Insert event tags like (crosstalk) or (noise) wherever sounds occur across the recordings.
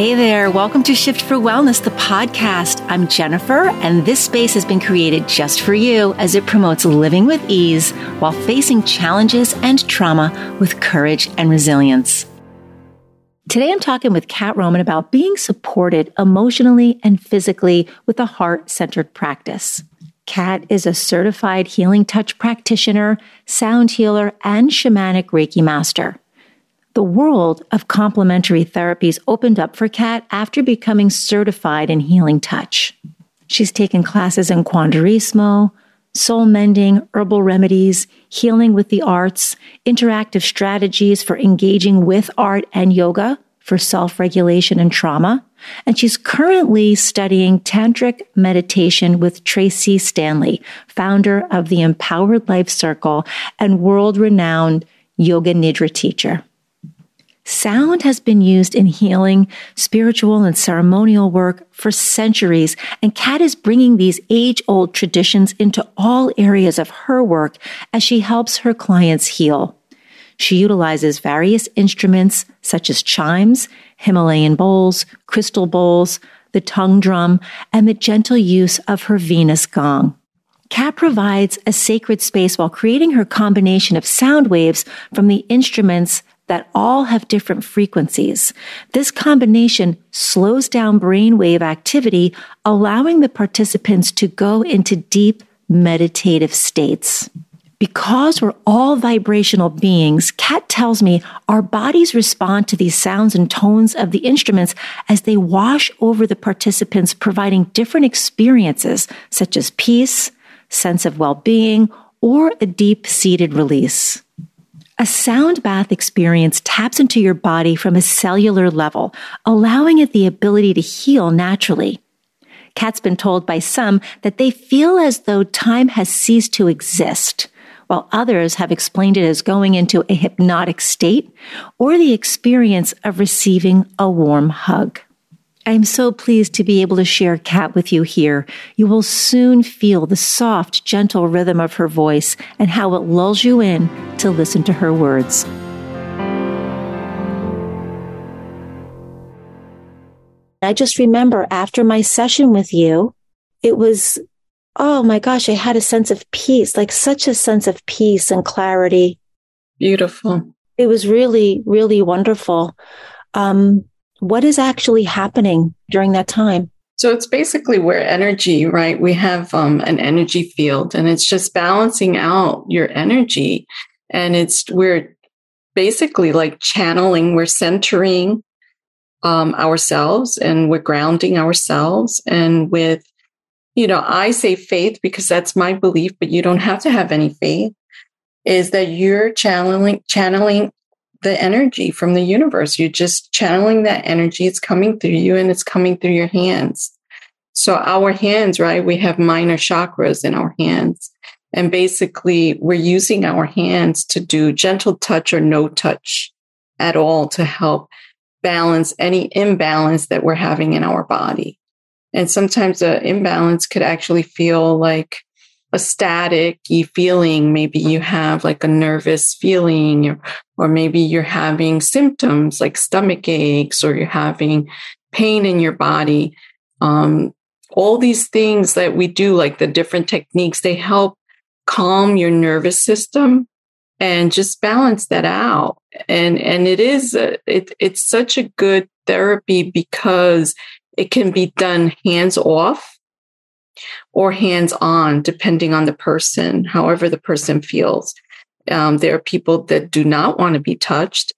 Hey there, welcome to Shift for Wellness, the podcast. I'm Jennifer, and this space has been created just for you as it promotes living with ease while facing challenges and trauma with courage and resilience. Today, I'm talking with Kat Roman about being supported emotionally and physically with a heart centered practice. Kat is a certified healing touch practitioner, sound healer, and shamanic Reiki master. The world of complementary therapies opened up for Kat after becoming certified in healing touch. She's taken classes in Curanderismo, soul mending, herbal remedies, healing with the arts, interactive strategies for engaging with art and yoga for self regulation and trauma, and she's currently studying tantric meditation with Tracy Stanley, founder of the Empowered Life Circle and world renowned Yoga Nidra teacher. Sound has been used in healing, spiritual, and ceremonial work for centuries, and Kat is bringing these age old traditions into all areas of her work as she helps her clients heal. She utilizes various instruments such as chimes, Himalayan bowls, crystal bowls, the tongue drum, and the gentle use of her Venus gong. Kat provides a sacred space while creating her combination of sound waves from the instruments that all have different frequencies. This combination slows down brainwave activity, allowing the participants to go into deep meditative states. Because we're all vibrational beings, Kat tells me our bodies respond to these sounds and tones of the instruments as they wash over the participants, providing different experiences such as peace, sense of well-being, or a deep-seated release. A sound bath experience taps into your body from a cellular level, allowing it the ability to heal naturally. Kat's been told by some that they feel as though time has ceased to exist while others have explained it as going into a hypnotic state or the experience of receiving a warm hug. I am so pleased to be able to share Kat with you here. You will soon feel the soft, gentle rhythm of her voice and how it lulls you in to listen to her words. I just remember after my session with you, it was oh my gosh, I had a sense of peace, like such a sense of peace and clarity. Beautiful. It was really, really wonderful. Um, what is actually happening during that time? So it's basically where energy, right? We have um, an energy field and it's just balancing out your energy. And it's, we're basically like channeling, we're centering um, ourselves and we're grounding ourselves. And with you know, I say faith because that's my belief, but you don't have to have any faith, is that you're channeling channeling the energy from the universe. You're just channeling that energy. It's coming through you and it's coming through your hands. So our hands, right? We have minor chakras in our hands. And basically we're using our hands to do gentle touch or no touch at all to help balance any imbalance that we're having in our body. And sometimes the imbalance could actually feel like a static feeling. Maybe you have like a nervous feeling, or, or maybe you're having symptoms like stomach aches, or you're having pain in your body. Um, all these things that we do, like the different techniques, they help calm your nervous system and just balance that out. And and it is a, it, it's such a good therapy because it can be done hands off or hands on, depending on the person, however the person feels. Um, there are people that do not want to be touched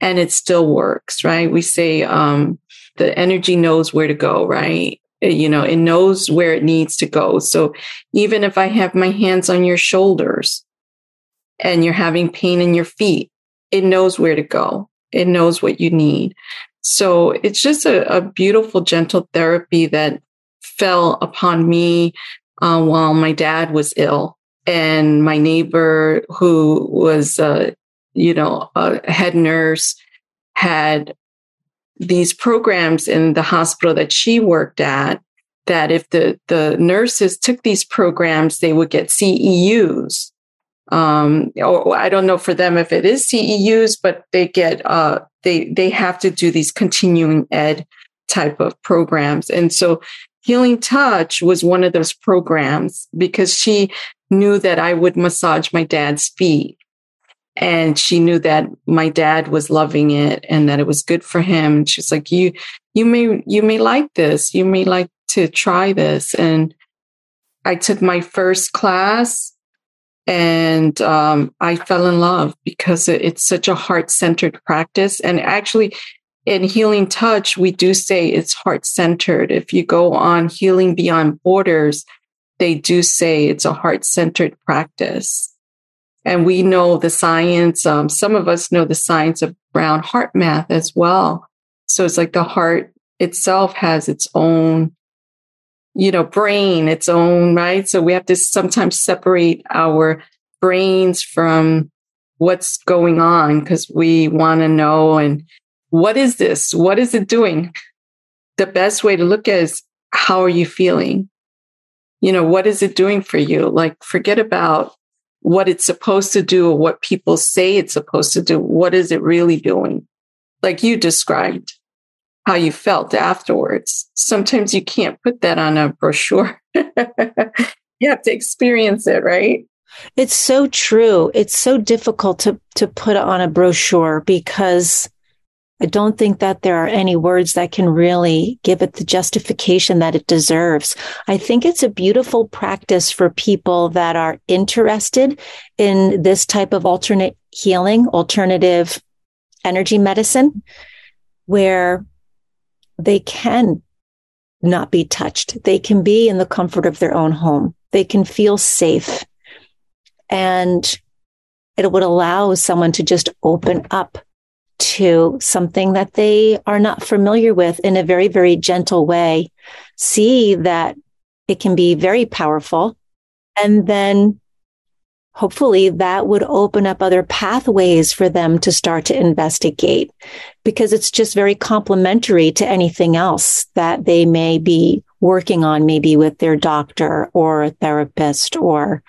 and it still works, right? We say um, the energy knows where to go, right? You know, it knows where it needs to go. So even if I have my hands on your shoulders and you're having pain in your feet, it knows where to go. It knows what you need. So it's just a, a beautiful, gentle therapy that fell upon me uh, while my dad was ill. And my neighbor, who was, uh, you know, a head nurse, had these programs in the hospital that she worked at that if the, the nurses took these programs, they would get CEUs. Um, or I don't know for them if it is CEUs, but they get uh, they they have to do these continuing ed type of programs. And so Healing Touch was one of those programs because she knew that I would massage my dad's feet. And she knew that my dad was loving it and that it was good for him. She's like, you, you may, you may like this. You may like to try this. And I took my first class and um, I fell in love because it's such a heart centered practice. And actually, in Healing Touch, we do say it's heart centered. If you go on Healing Beyond Borders, they do say it's a heart centered practice. And we know the science. Um, some of us know the science of brown heart math as well. So it's like the heart itself has its own, you know, brain, its own, right? So we have to sometimes separate our brains from what's going on because we want to know and what is this? What is it doing? The best way to look at is how are you feeling? You know, what is it doing for you? Like, forget about what it's supposed to do or what people say it's supposed to do. What is it really doing? Like you described how you felt afterwards. Sometimes you can't put that on a brochure. (laughs) you have to experience it, right? It's so true. It's so difficult to, to put on a brochure because I don't think that there are any words that can really give it the justification that it deserves. I think it's a beautiful practice for people that are interested in this type of alternate healing, alternative energy medicine, where they can not be touched. They can be in the comfort of their own home. They can feel safe. And it would allow someone to just open up to something that they are not familiar with in a very, very gentle way, see that it can be very powerful. And then hopefully that would open up other pathways for them to start to investigate because it's just very complementary to anything else that they may be working on, maybe with their doctor or a therapist or,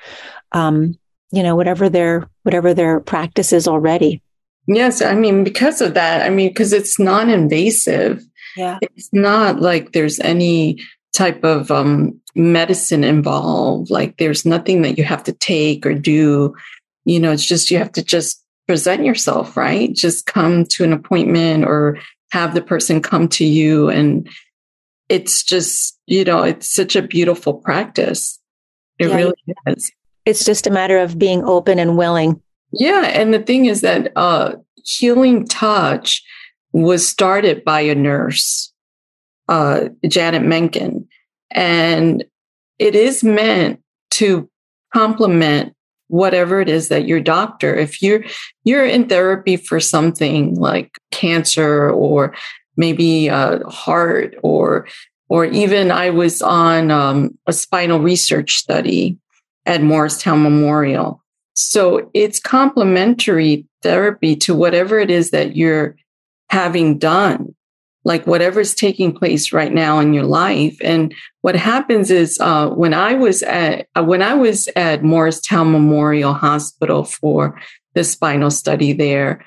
um, you know, whatever their, whatever their practice is already. Yes, I mean because of that. I mean because it's non-invasive. Yeah. It's not like there's any type of um, medicine involved. Like there's nothing that you have to take or do. You know, it's just you have to just present yourself, right? Just come to an appointment or have the person come to you and it's just, you know, it's such a beautiful practice. It yeah. really is. It's just a matter of being open and willing yeah. And the thing is that uh, Healing Touch was started by a nurse, uh, Janet Mentgen. And it is meant to complement whatever it is that your doctor if you're you're in therapy for something like cancer or maybe uh, heart or or even i was on um, a spinal research study at morristown memorial so it's complementary therapy to whatever it is that you're having done, like whatever's taking place right now in your life. And what happens is uh, when I was at uh, when I was at Morristown Memorial Hospital for the spinal study there,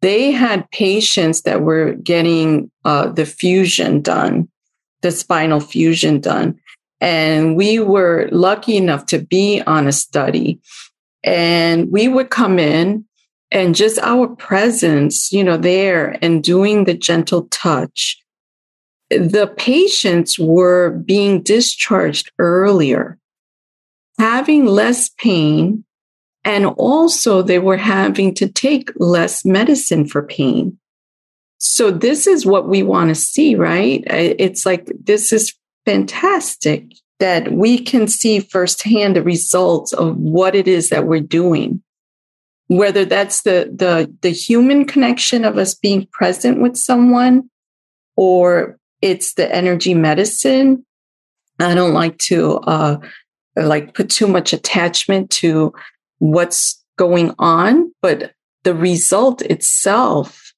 they had patients that were getting uh, the fusion done, the spinal fusion done. And we were lucky enough to be on a study and we would come in and just our presence, you know, there and doing the gentle touch. The patients were being discharged earlier, having less pain, and also they were having to take less medicine for pain. So this is what we want to see, right? It's like, this is fantastic that we can see firsthand the results of what it is that we're doing. Whether that's the the the human connection of us being present with someone or it's the energy medicine. I don't like to uh like put too much attachment to what's going on but the result itself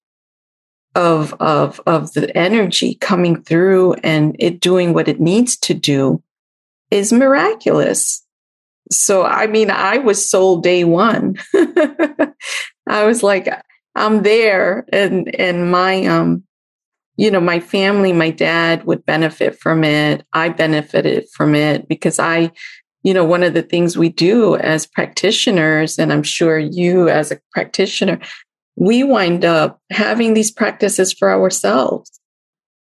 of of of the energy coming through and it doing what it needs to do is miraculous. So, I mean, I was sold day one. (laughs) I was like, I'm there and, and my, um, you know, my family, my dad would benefit from it. I benefited from it because I, you know, one of the things we do as practitioners, and I'm sure you as a practitioner, we wind up having these practices for ourselves.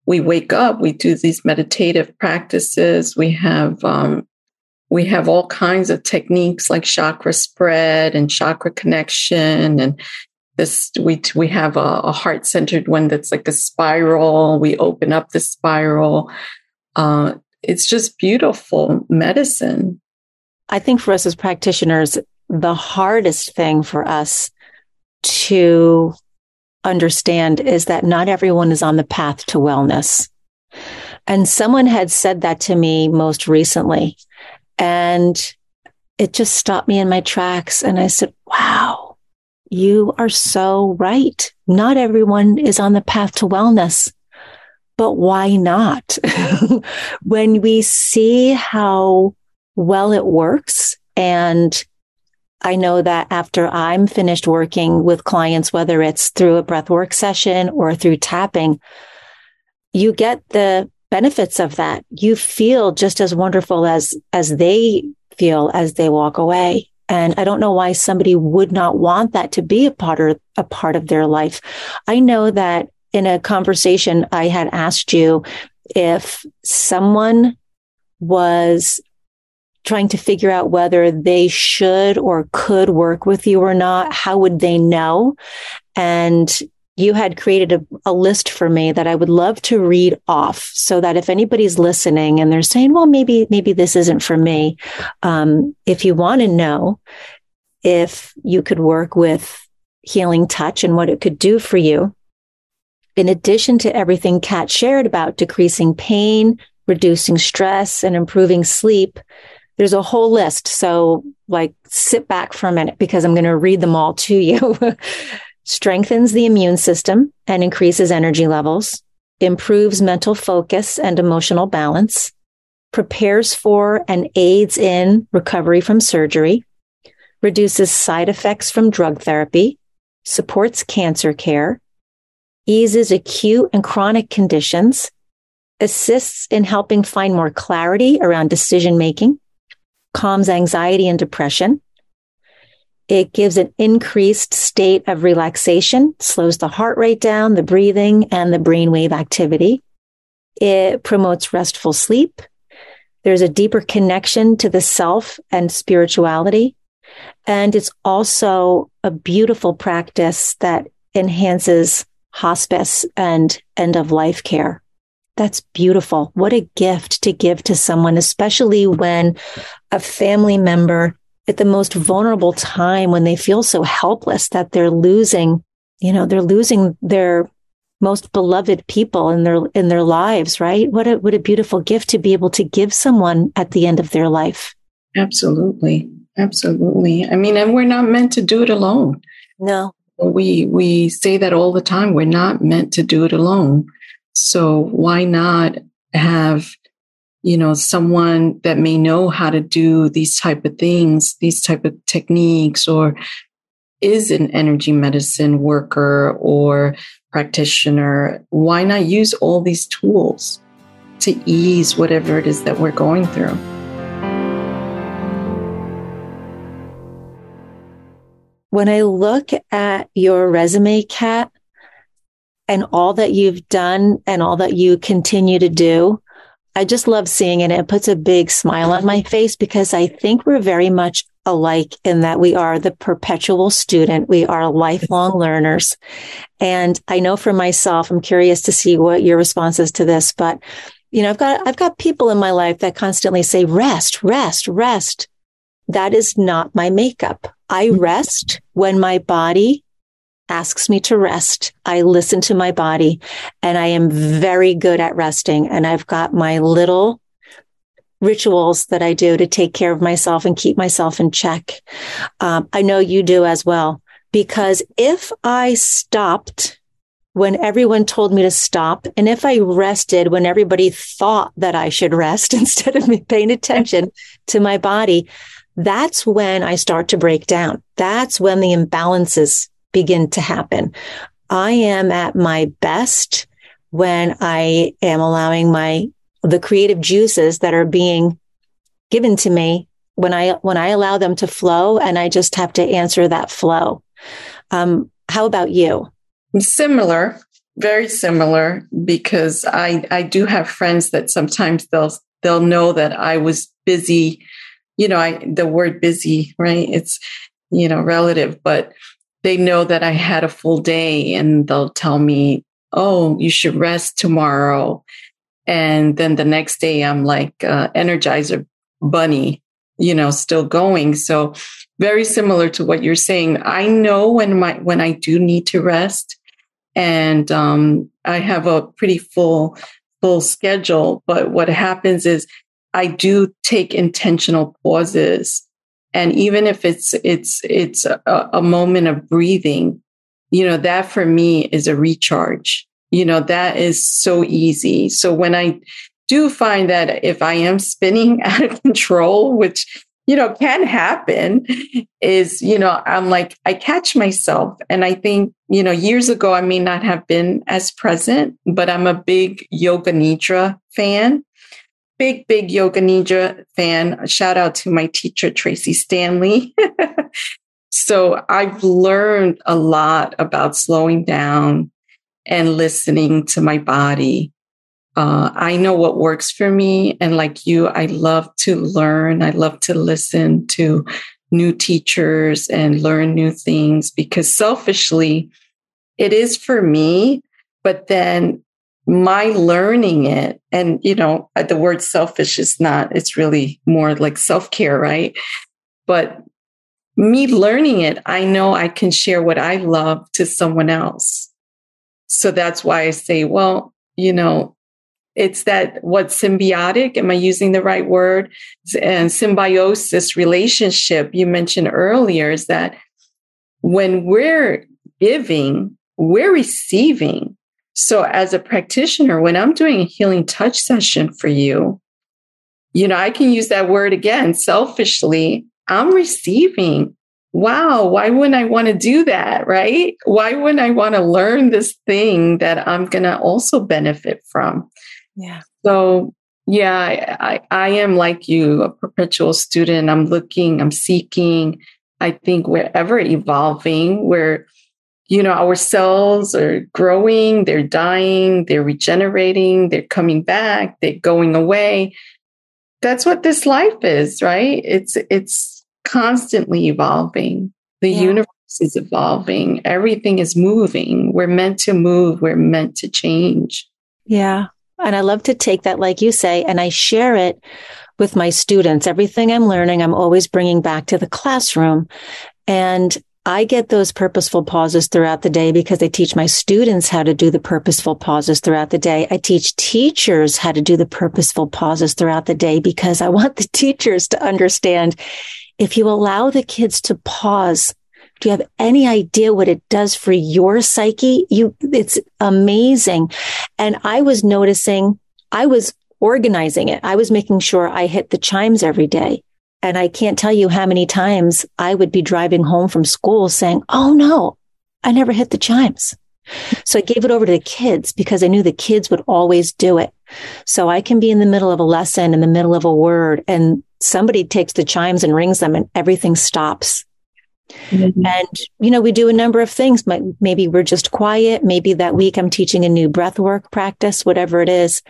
We wake up, we do these meditative practices. We have, um, we have all kinds of techniques like chakra spread and chakra connection and this we we have a, a heart centered one that's like a spiral we open up the spiral uh, it's just beautiful medicine i think for us as practitioners the hardest thing for us to understand is that not everyone is on the path to wellness and someone had said that to me most recently and it just stopped me in my tracks and i said wow you are so right. Not everyone is on the path to wellness, but why not? (laughs) when we see how well it works and I know that after I'm finished working with clients, whether it's through a breathwork session or through tapping, you get the benefits of that. You feel just as wonderful as, as they feel as they walk away. And I don't know why somebody would not want that to be a part of, a part of their life. I know that in a conversation, I had asked you if someone was trying to figure out whether they should or could work with you or not, how would they know? And you had created a, a, list for me that I would love to read off so that if anybody's listening and they're saying, well, maybe, maybe this isn't for me. Um, if you want to know if you could work with healing touch and what it could do for you, in addition to everything Kat shared about decreasing pain, reducing stress and improving sleep, there's a whole list. So like sit back for a minute because I'm going to read them all to you. (laughs) strengthens the immune system and increases energy levels, improves mental focus and emotional balance, prepares for and aids in recovery from surgery, reduces side effects from drug therapy, supports cancer care, eases acute and chronic conditions, assists in helping find more clarity around decision making, calms anxiety and depression, it gives an increased state of relaxation, slows the heart rate down, the breathing, and the brainwave activity. It promotes restful sleep. There's a deeper connection to the self and spirituality. And it's also a beautiful practice that enhances hospice and end of life care. That's beautiful. What a gift to give to someone, especially when a family member at the most vulnerable time when they feel so helpless that they're losing, you know, they're losing their most beloved people in their in their lives, right? What a what a beautiful gift to be able to give someone at the end of their life. Absolutely. Absolutely. I mean, and we're not meant to do it alone. No. We we say that all the time. We're not meant to do it alone. So why not have you know someone that may know how to do these type of things these type of techniques or is an energy medicine worker or practitioner? Why not use all these tools to ease whatever it is that we're going through? When i look at your resume kat and all that you've done and all that you continue to do I just love seeing it. It puts a big smile on my face because I think we're very much alike in that we are the perpetual student. We are lifelong learners. And I know for myself, I'm curious to see what your response is to this, but you know, I've got, I've got people in my life that constantly say, rest, rest, rest. That is not my makeup. I rest when my body asks me to rest, I listen to my body and I am very good at resting. And I've got my little rituals that I do to take care of myself and keep myself in check. Um, I know you do as well, because if I stopped when everyone told me to stop, and if I rested when everybody thought that I should rest (laughs) instead of me paying attention to my body, that's when I start to break down. That's when the imbalances begin to happen. I am at my best when I am allowing my, the creative juices that are being given to me when I, when I allow them to flow and I just have to answer that flow. Um, how about you? Similar, very similar because I, I do have friends that sometimes they'll, they'll know that I was busy. You know, I, the word busy, right? It's, you know, relative, but they know that I had a full day and they'll tell me, Oh, you should rest tomorrow. And then the next day I'm like, uh, energizer bunny, you know, still going. So very similar to what you're saying. I know when my, when I do need to rest and, um, I have a pretty full, full schedule, but what happens is I do take intentional pauses. And even if it's, it's, it's a, a moment of breathing, you know, that for me is a recharge. You know, that is so easy. So when I do find that if I am spinning (laughs) out of control, which you know, can happen is, you know, I'm like, I catch myself. And I think, you know, years ago, I may not have been as present, but I'm a big Yoga Nidra fan. Big, big Yoga Nidra fan. Shout out to my teacher, Tracy Stanley. (laughs) so I've learned a lot about slowing down and listening to my body uh, I know what works for me. And like you, I love to learn. I love to listen to new teachers and learn new things because selfishly, it is for me. But then my learning it, and you know, uh, the word selfish is not, it's really more like self care, right? But me learning it, I know I can share what I love to someone else. So that's why I say, well, you know, it's that what symbiotic am i using the right word and symbiosis relationship you mentioned earlier is that when we're giving we're receiving so as a practitioner when i'm doing a healing touch session for you you know i can use that word again selfishly i'm receiving wow why wouldn't i want to do that right why wouldn't i want to learn this thing that i'm going to also benefit from yeah. So yeah, I, I am like you, a perpetual student. I'm looking, I'm seeking. I think we're ever evolving. We're, you know, our cells are growing, they're dying, they're regenerating, they're coming back, they're going away. That's what this life is, right? It's it's constantly evolving. The yeah. universe is evolving. Everything is moving. We're meant to move. We're meant to change. Yeah. And I love to take that, like you say, and I share it with my students. Everything I'm learning, I'm always bringing back to the classroom. And I get those purposeful pauses throughout the day because I teach my students how to do the purposeful pauses throughout the day. I teach teachers how to do the purposeful pauses throughout the day because I want the (laughs) teachers to understand if you allow the kids to pause do you have any idea what it does for your psyche? You, it's amazing. And I was noticing, I was organizing it. I was making sure I hit the chimes every day. And I can't tell you how many times I would be driving home from school saying, Oh no, I never hit the chimes. So I gave it over to the kids because I knew the kids would always do it. So I can be in the middle of a lesson, in the middle of a word, and somebody takes the chimes and rings them and everything stops. Mm-hmm. And, you know, we do a number of things. Maybe we're just quiet. Maybe that week I'm teaching a new breath work practice, whatever it is.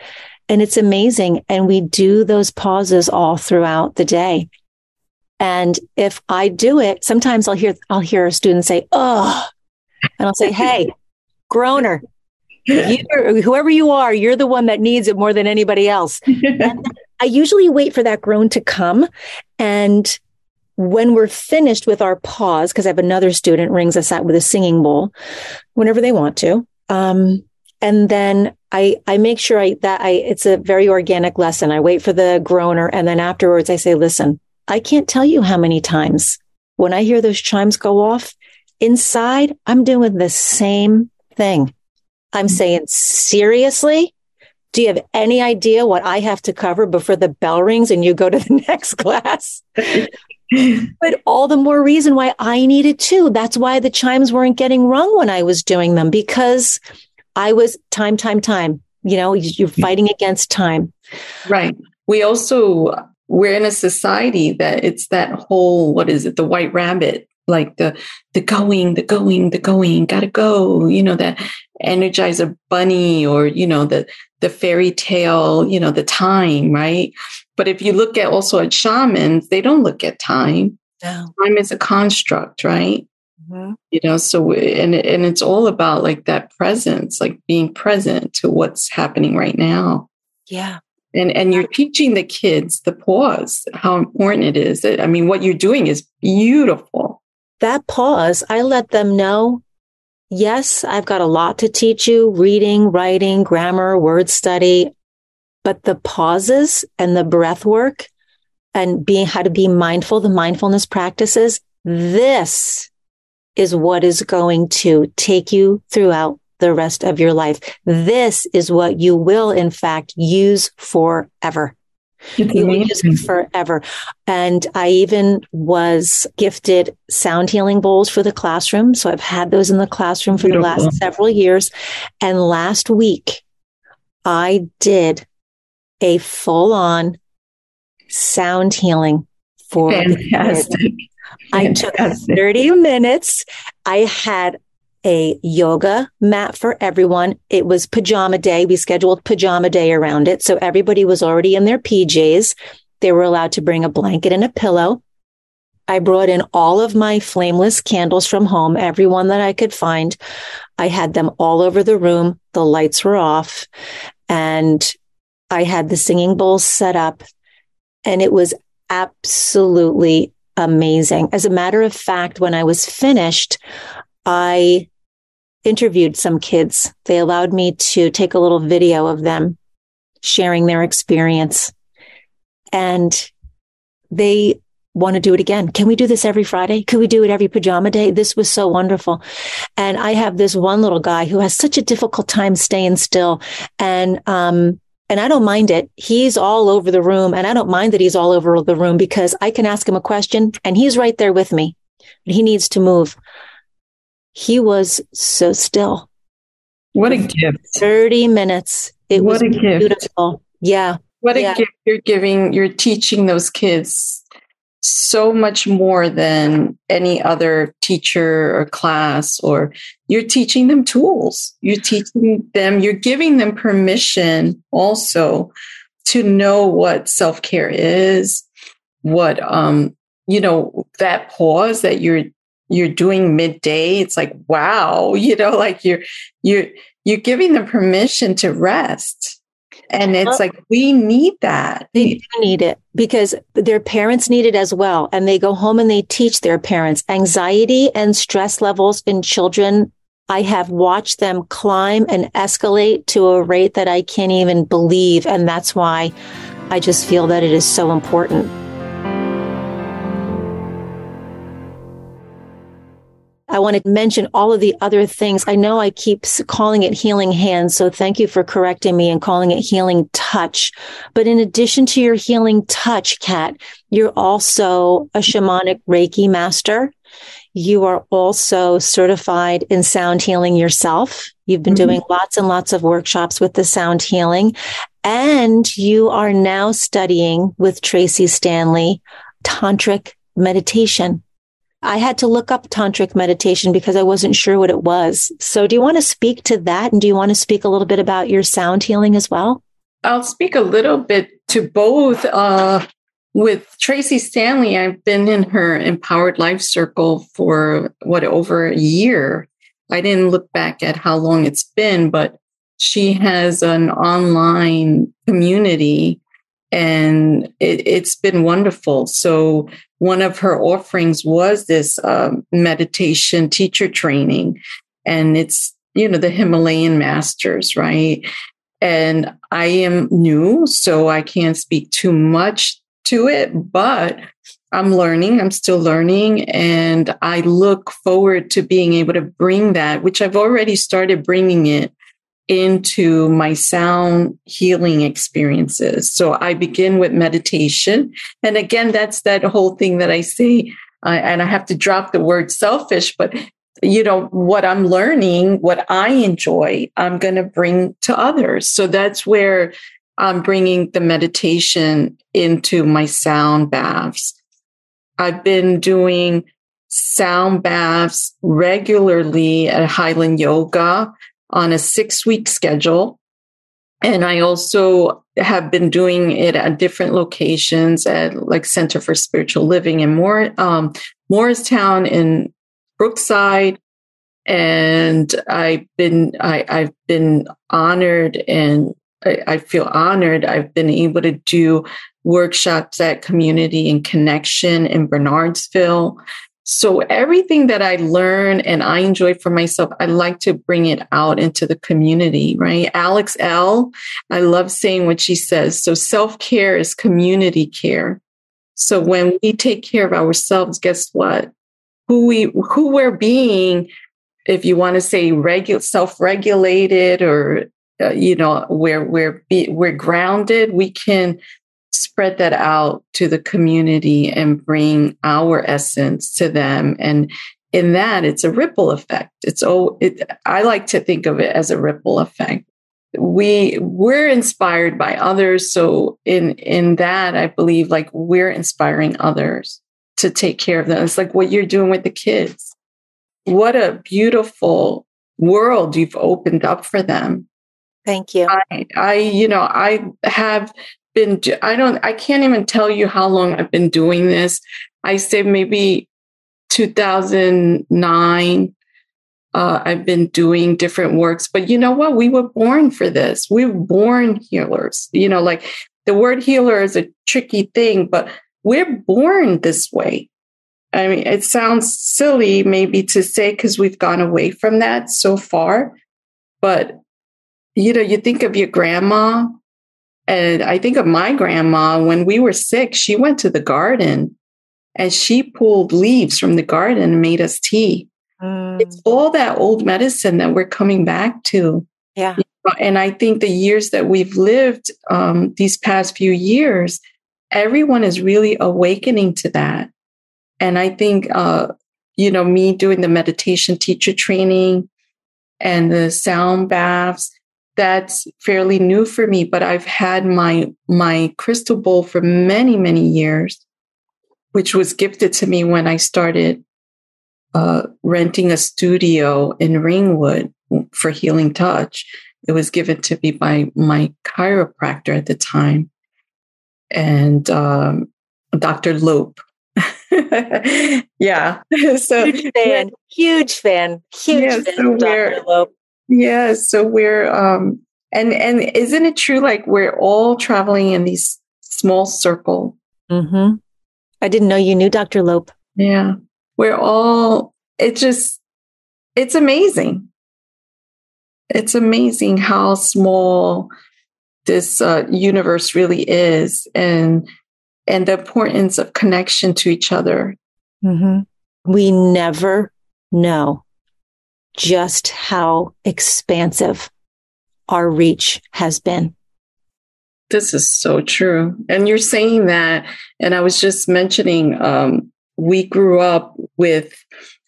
And it's amazing. And we do those pauses all throughout the day. And if I do it, sometimes I'll hear, I'll hear a student say, Oh, and I'll say, Hey, groaner, you, whoever you are, you're the one that needs it more than anybody else. (laughs) I usually wait for that groan to come and when we're finished with our pause, because I have another student rings us out with a singing bowl whenever they want to. Um, and then I, I make sure I, that I, it's a very organic lesson. I wait for the groaner. And then afterwards I say, listen, I can't tell you how many times when I hear those chimes go off inside, I'm doing the same thing. I'm mm-hmm. saying, seriously? Do you have any idea what I have to cover before the bell rings and you go to the (laughs) next class? (laughs) but all the more reason why I needed to. That's why the chimes weren't getting rung when I was doing them because I was time, time, time. You know, you're mm. fighting against time. Right. We also, we're in a society that it's that whole, what is it, the white rabbit, like the, the going, the going, the going, gotta go, you know, that energizer bunny or, you know, the, the fairy tale, you know, the time, right? But if you look at also at shamans, they don't look at time. No. Time is a construct, right? Mm-hmm. You know, so and and it's all about like that presence, like being present to what's happening right now. Yeah. And and you're teaching the kids the pause, how important it is. I mean, what you're doing is beautiful. That pause, I let them know yes, I've got a lot to teach you reading, writing, grammar, word study, but the pauses and the breath work and being how to be mindful, the mindfulness practices, this is what is going to take you throughout the rest of your life. This is what you will, in fact, use forever. you will use it forever. And I even was gifted sound healing bowls for the classroom. So I've had those in the classroom for Beautiful. the last several years. And last week, I did a full on sound healing for Fantastic. I took 30 minutes. I had a yoga mat for everyone. It was pajama day. We scheduled pajama day around it. So everybody was already in their PJs. They were allowed to bring a blanket and a pillow. I brought in all of my flameless candles from home, every one that I could find. I had them all over the room. The lights were off and I had the singing bowls set up and it was absolutely amazing. As a matter of fact, when I was finished, I interviewed some kids. They allowed me to take a little video of them sharing their experience. And they want to do it again. Can we do this every Friday? Could we do it every pajama day? This was so wonderful. And I have this one little guy who has such a difficult time staying still. And, um, and I don't mind it. He's all over the room and I don't mind that he's all over the room because I can ask him a question and he's right there with me. He needs to move. He was so still. What a gift. 30 minutes. It what was a beautiful. Gift. Yeah. What a yeah. gift you're giving, you're teaching those kids so much more than any other teacher or class, or you're teaching them tools. You're teaching them, you're giving them permission also to know what self care is, what, um, you know, that pause that you're, you're doing midday. It's like, wow, (laughs) you know, like you're, you're, you're giving them permission to rest and it's like, we need that. They need it because their parents need it as well. And they go home and they teach their parents anxiety and stress levels in children. I have watched them climb and escalate to a rate that I can't even believe. And that's why I just feel that it is so important. I want to mention all of the other things. I know I keep calling it healing hands. So thank you for correcting me and calling it healing touch. But in addition to your healing touch, Kat, you're also a shamanic Reiki master. You are also certified in sound healing yourself. You've been mm-hmm. doing lots and lots of workshops with the sound healing and you are now studying with Tracy Stanley tantric meditation. I had to look up tantric meditation because I wasn't sure what it was. So do you want to speak to that? And do you want to speak a little bit about your sound healing as well? I'll speak a little bit to both. Uh, with Tracy Stanley, I've been in her empowered life circle for what over a year. I didn't look back at how long it's been, but she has an online community and it, has been wonderful. So one of her offerings was this um, meditation teacher training, and it's you know the Himalayan masters, right? And I am new, so I can't speak too much to it, but I'm learning. I'm still learning. And I look forward to being able to bring that, which I've already started bringing it into my sound healing experiences. So I begin with meditation. And again, that's that whole thing that I say, uh, and I have to drop the word selfish, but you know, what I'm learning, what I enjoy, I'm going to bring to others. So that's where I'm bringing the meditation into my sound baths. I've been doing sound baths regularly at Highland Yoga on a six week schedule. And I also have been doing it at different locations at like Center for Spiritual Living in More, um, Morristown in Brookside. And I've been, I, I've been honored and I, I feel honored. I've been able to do workshops at Community and Connection in Bernardsville. So everything that I learn and I enjoy for myself, I like to bring it out into the community, right? Alex Elle, I love saying what she says. So self care is community care. So when we take care of ourselves, guess what? Who we, who we're being, if you want to say regu- self-regulated or, uh, you know, where we're, we're grounded, we can spread that out to the community and bring our essence to them. And in that, it's a ripple effect. It's oh, it, I like to think of it as a ripple effect. We we're inspired by others, so in in that, I believe like we're inspiring others to take care of them. It's like what you're doing with the kids. What a beautiful world you've opened up for them. Thank you. I, I you know, I have been, I don't, I can't even tell you how long I've been doing this. I say maybe 2009. Uh, I've been doing different works, but you know what? We were born for this. We were born healers. You know, like the word healer is a tricky thing, but we're born this way. I mean, it sounds silly maybe to say because we've gone away from that so far, but you know, you think of your grandma and I think of my grandma when we were sick, she went to the garden and she pulled leaves from the garden and made us tea. Mm. It's all that old medicine that we're coming back to. Yeah. And I think the years that we've lived um, these past few years, everyone is really awakening to that. And I think, uh, you know, me doing the meditation teacher training and the sound baths, that's fairly new for me, but I've had my my crystal bowl for many, many years, which was gifted to me when I started uh, renting a studio in Ringwood for Healing Touch. It was given to me by my chiropractor at the time, and um, Dr. Lope. (laughs) yeah, (laughs) so huge fan, huge fan, huge yeah, fan so Dr. Lope. Yeah. So we're, um, and, and isn't it true? Like we're all traveling in these small circle. Mm-hmm. I didn't know you knew Dr. Lope. Yeah. We're all, it just, it's amazing. It's amazing how small this uh, universe really is and, and the importance of connection to each other. Mm-hmm. We never know just how expansive our reach has been. This is so true. And you're saying that, and I was just mentioning, um, we grew up with,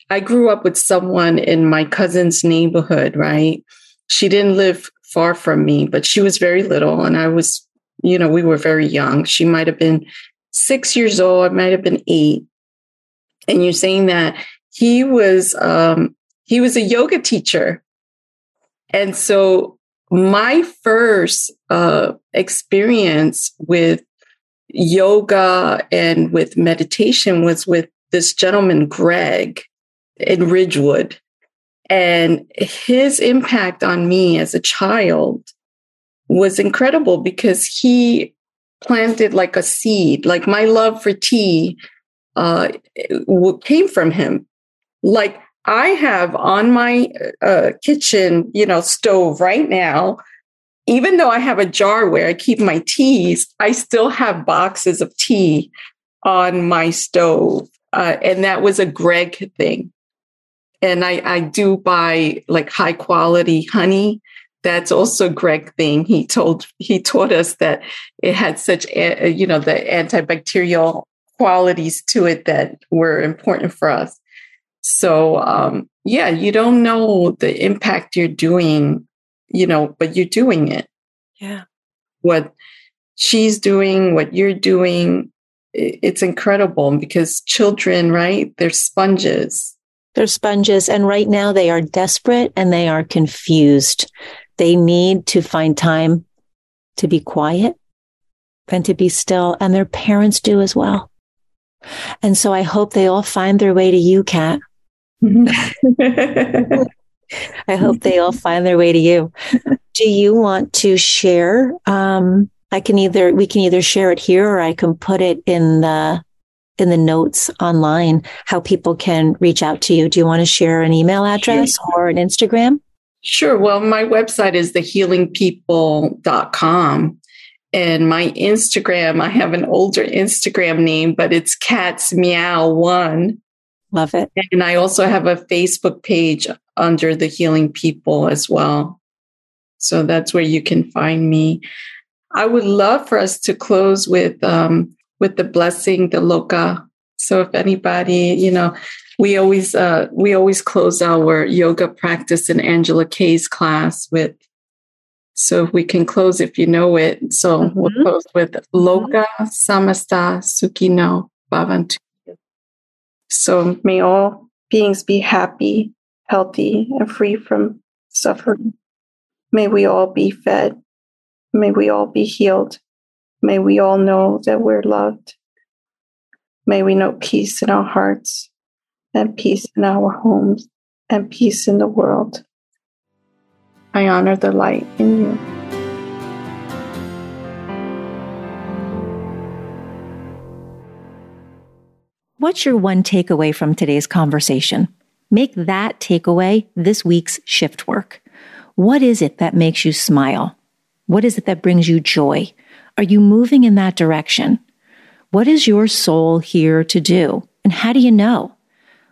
I grew up with someone in my cousin's neighborhood, right? She didn't live far from me, but she was very little. And I was, you know, we were very young. She might have been six years old, I might have been eight. And you're saying that he was um, he was a yoga teacher. And so my first uh, experience with yoga and with meditation was with this gentleman, Greg, in Ridgewood. And his impact on me as a child was incredible because he planted like a seed, like my love for tea uh, came from him. Like I have on my uh, kitchen, you know, stove right now, even though I have a jar where I keep my teas, I still have boxes of tea on my stove. Uh, and that was a Greg thing. And I, I do buy like high quality honey. That's also Greg thing. He told, he taught us that it had such, you know, the antibacterial qualities to it that were important for us. So, um, yeah, you don't know the impact you're doing, you know, but you're doing it. Yeah. What she's doing, what you're doing, it's incredible because children, right? They're sponges. They're sponges. And right now they are desperate and they are confused. They need to find time to be quiet and to be still. And their parents do as well. And so I hope they all find their way to you, Kat. (laughs) I hope they all find their way to you. Do you want to share? Um, I can either we can either share it here or I can put it in the in the notes online how people can reach out to you. Do you want to share an email address sure. or an Instagram? Sure. Well, my website is thehealingpeople.com. And my Instagram, I have an older Instagram name, but it's Cats Meow One. Love it. And I also have a Facebook page under the Healing People as well. So that's where you can find me. I would love for us to close with um, with the blessing, the loka. So if anybody, you know, we always uh, we always close our yoga practice in Angela Kay's class with. So if we can close if you know it. So mm-hmm. we'll close with Loka Samasta Sukhino Bhavantu. So may all beings be happy, healthy, and free from suffering. May we all be fed. May we all be healed. May we all know that we're loved. May we know peace in our hearts and peace in our homes and peace in the world. I honor the light in you. What's your one takeaway from today's conversation? Make that takeaway this week's shift work. What is it that makes you smile? What is it that brings you joy? Are you moving in that direction? What is your soul here to do? And how do you know?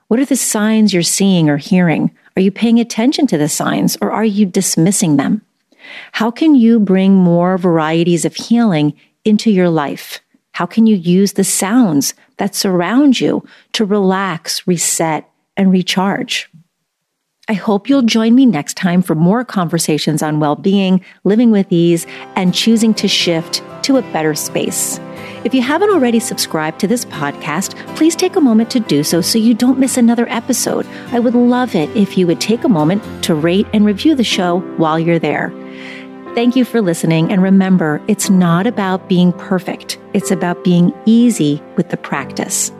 What are the signs you're seeing or hearing? Are you paying attention to the signs or are you dismissing them? How can you bring more varieties of healing into your life? How can you use the sounds that surround you to relax, reset, and recharge? I hope you'll join me next time for more conversations on well being, living with ease, and choosing to shift to a better space. If you haven't already subscribed to this podcast, please take a moment to do so so you don't miss another episode. I would love it if you would take a moment to rate and review the show while you're there. Thank you for listening. And remember, it's not about being perfect, it's about being easy with the practice.